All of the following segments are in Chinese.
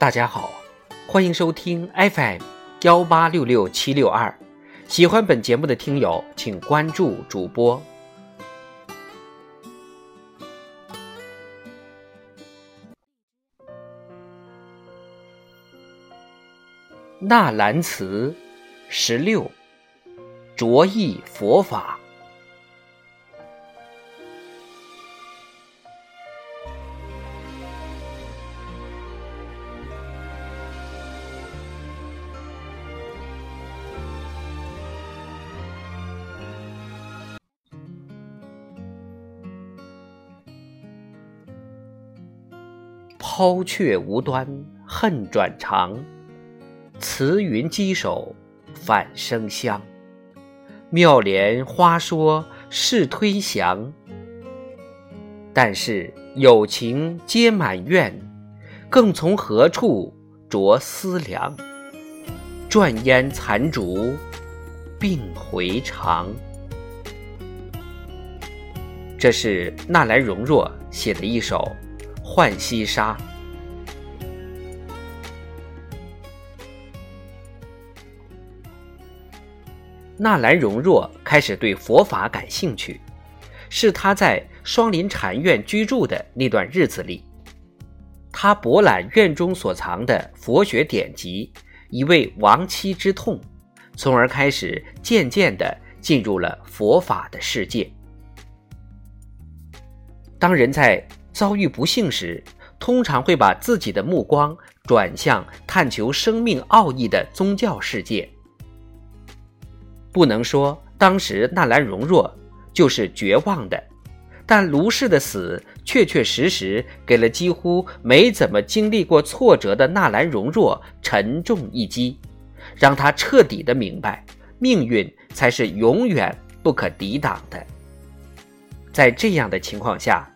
大家好，欢迎收听 FM 幺八六六七六二。喜欢本节目的听友，请关注主播。纳兰词十六，着意佛法。抛却无端恨转肠，慈云稽首反生香。妙莲花说事推详，但是有情皆满怨，更从何处着思量？转烟残烛并回肠。这是纳兰容若写的一首。《浣溪沙》。纳兰容若开始对佛法感兴趣，是他在双林禅院居住的那段日子里，他博览院中所藏的佛学典籍，以慰亡妻之痛，从而开始渐渐的进入了佛法的世界。当人在遭遇不幸时，通常会把自己的目光转向探求生命奥义的宗教世界。不能说当时纳兰容若就是绝望的，但卢氏的死确确实实给了几乎没怎么经历过挫折的纳兰容若沉重一击，让他彻底的明白，命运才是永远不可抵挡的。在这样的情况下。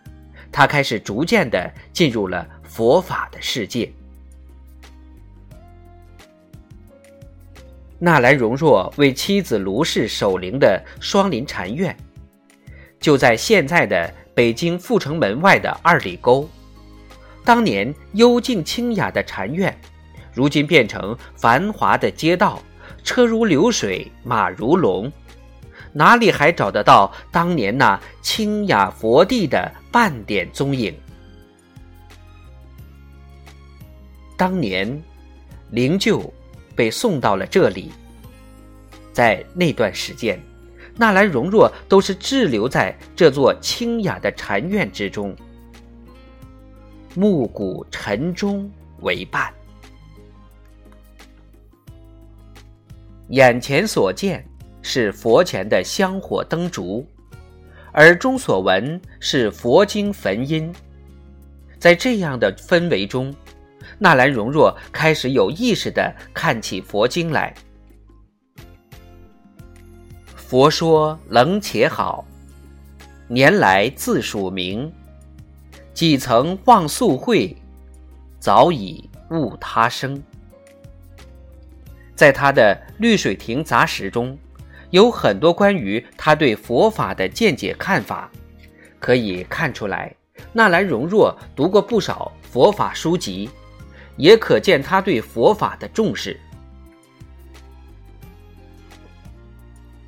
他开始逐渐的进入了佛法的世界。纳兰容若为妻子卢氏守灵的双林禅院，就在现在的北京阜成门外的二里沟。当年幽静清雅的禅院，如今变成繁华的街道，车如流水马如龙。哪里还找得到当年那清雅佛地的半点踪影？当年灵柩被送到了这里，在那段时间，纳兰容若都是滞留在这座清雅的禅院之中，暮鼓晨钟为伴，眼前所见。是佛前的香火灯烛，而中所闻是佛经焚音。在这样的氛围中，纳兰容若开始有意识地看起佛经来。佛说冷且好，年来自属名。几曾望宿会，早已误他生。在他的《绿水亭杂识》中。有很多关于他对佛法的见解看法，可以看出来，纳兰容若读过不少佛法书籍，也可见他对佛法的重视。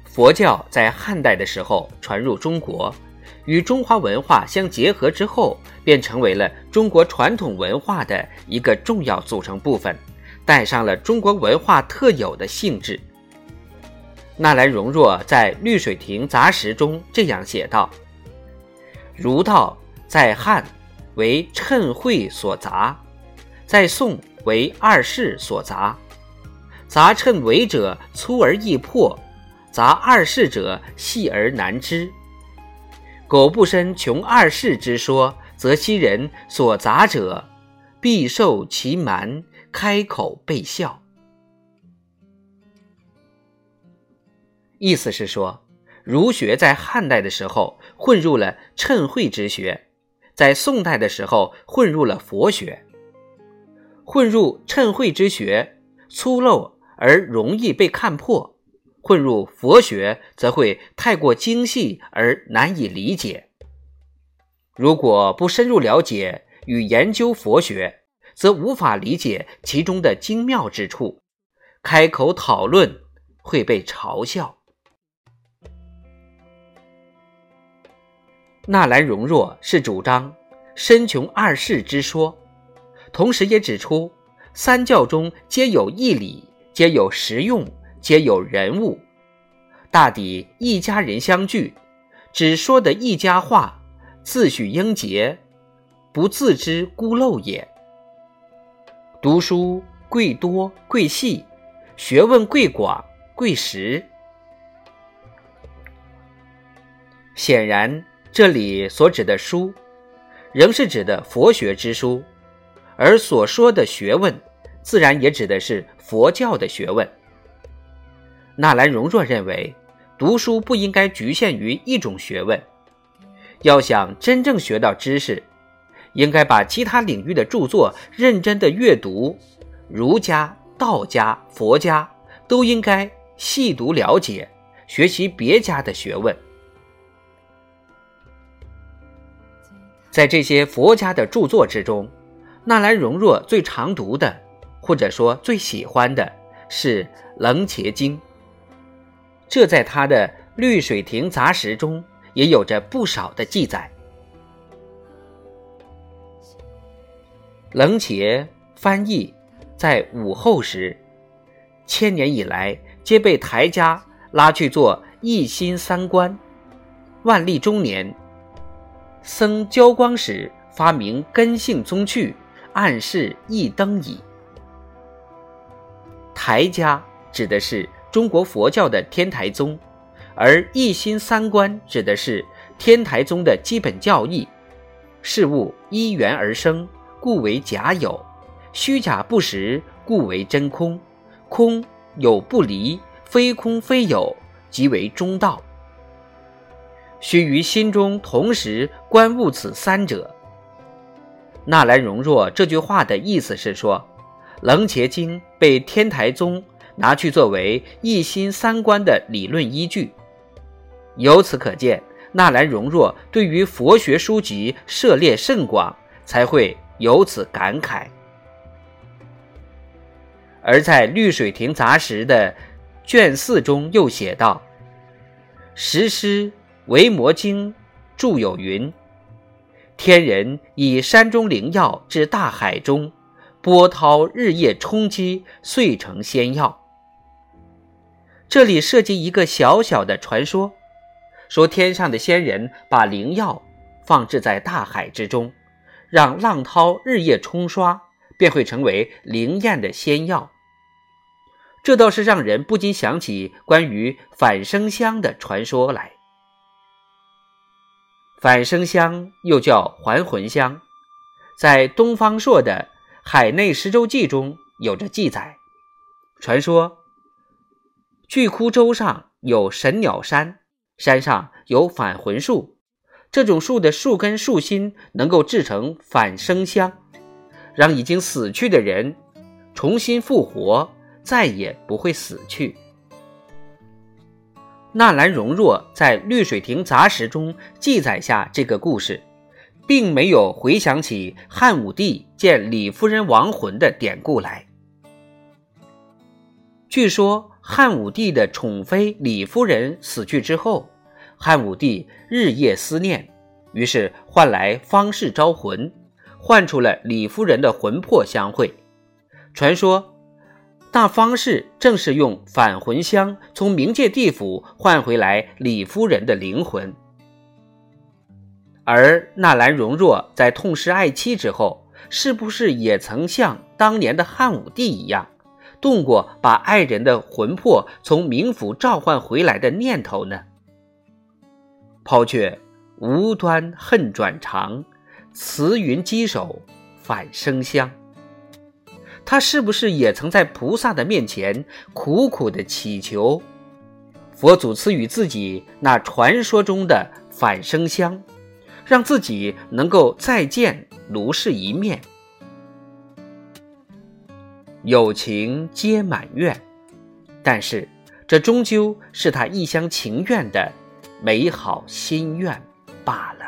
佛教在汉代的时候传入中国，与中华文化相结合之后，便成为了中国传统文化的一个重要组成部分，带上了中国文化特有的性质。纳兰容若在《绿水亭杂识》中这样写道：“儒道在汉为谶会所杂，在宋为二世所杂。杂谶为者粗而易破，杂二世者细而难知。苟不深穷二世之说，则昔人所杂者，必受其蛮，开口被笑。”意思是说，儒学在汉代的时候混入了谶会之学，在宋代的时候混入了佛学。混入谶会之学粗陋而容易被看破，混入佛学则会太过精细而难以理解。如果不深入了解与研究佛学，则无法理解其中的精妙之处，开口讨论会被嘲笑。纳兰容若是主张身穷二世之说，同时也指出三教中皆有义理，皆有实用，皆有人物，大抵一家人相聚，只说的一家话，自诩英杰，不自知孤陋也。读书贵多贵细，学问贵广贵实，显然。这里所指的书，仍是指的佛学之书，而所说的学问，自然也指的是佛教的学问。纳兰容若认为，读书不应该局限于一种学问，要想真正学到知识，应该把其他领域的著作认真的阅读，儒家、道家、佛家都应该细读了解，学习别家的学问。在这些佛家的著作之中，纳兰容若最常读的，或者说最喜欢的是《楞伽经》。这在他的《绿水亭杂识》中也有着不少的记载。楞伽翻译在武后时，千年以来皆被台家拉去做一心三观，万历中年。僧交光时发明根性宗趣，暗示一灯矣。台家指的是中国佛教的天台宗，而一心三观指的是天台宗的基本教义。事物依缘而生，故为假有；虚假不实，故为真空。空有不离，非空非有，即为中道。须于心中同时观悟此三者。纳兰容若这句话的意思是说，《楞伽经》被天台宗拿去作为一心三观的理论依据。由此可见，纳兰容若对于佛学书籍涉猎甚广，才会由此感慨。而在《绿水亭杂识》的卷四中又写道：“实施。”《维摩经》注有云：“天人以山中灵药至大海中，波涛日夜冲击，遂成仙药。”这里涉及一个小小的传说，说天上的仙人把灵药放置在大海之中，让浪涛日夜冲刷，便会成为灵验的仙药。这倒是让人不禁想起关于反生香的传说来。返生香又叫还魂香，在东方朔的《海内十洲记》中有着记载。传说，巨窟洲上有神鸟山，山上有返魂树，这种树的树根、树心能够制成返生香，让已经死去的人重新复活，再也不会死去。纳兰容若在《绿水亭杂识》中记载下这个故事，并没有回想起汉武帝见李夫人亡魂的典故来。据说汉武帝的宠妃李夫人死去之后，汉武帝日夜思念，于是唤来方士招魂，唤出了李夫人的魂魄相会。传说。那方士正是用返魂香从冥界地府换回来李夫人的灵魂，而纳兰容若在痛失爱妻之后，是不是也曾像当年的汉武帝一样，动过把爱人的魂魄从冥府召唤回来的念头呢？抛却无端恨转长，慈云稽首返生香。他是不是也曾在菩萨的面前苦苦的祈求，佛祖赐予自己那传说中的返生香，让自己能够再见卢氏一面？有情皆满愿，但是这终究是他一厢情愿的美好心愿罢了。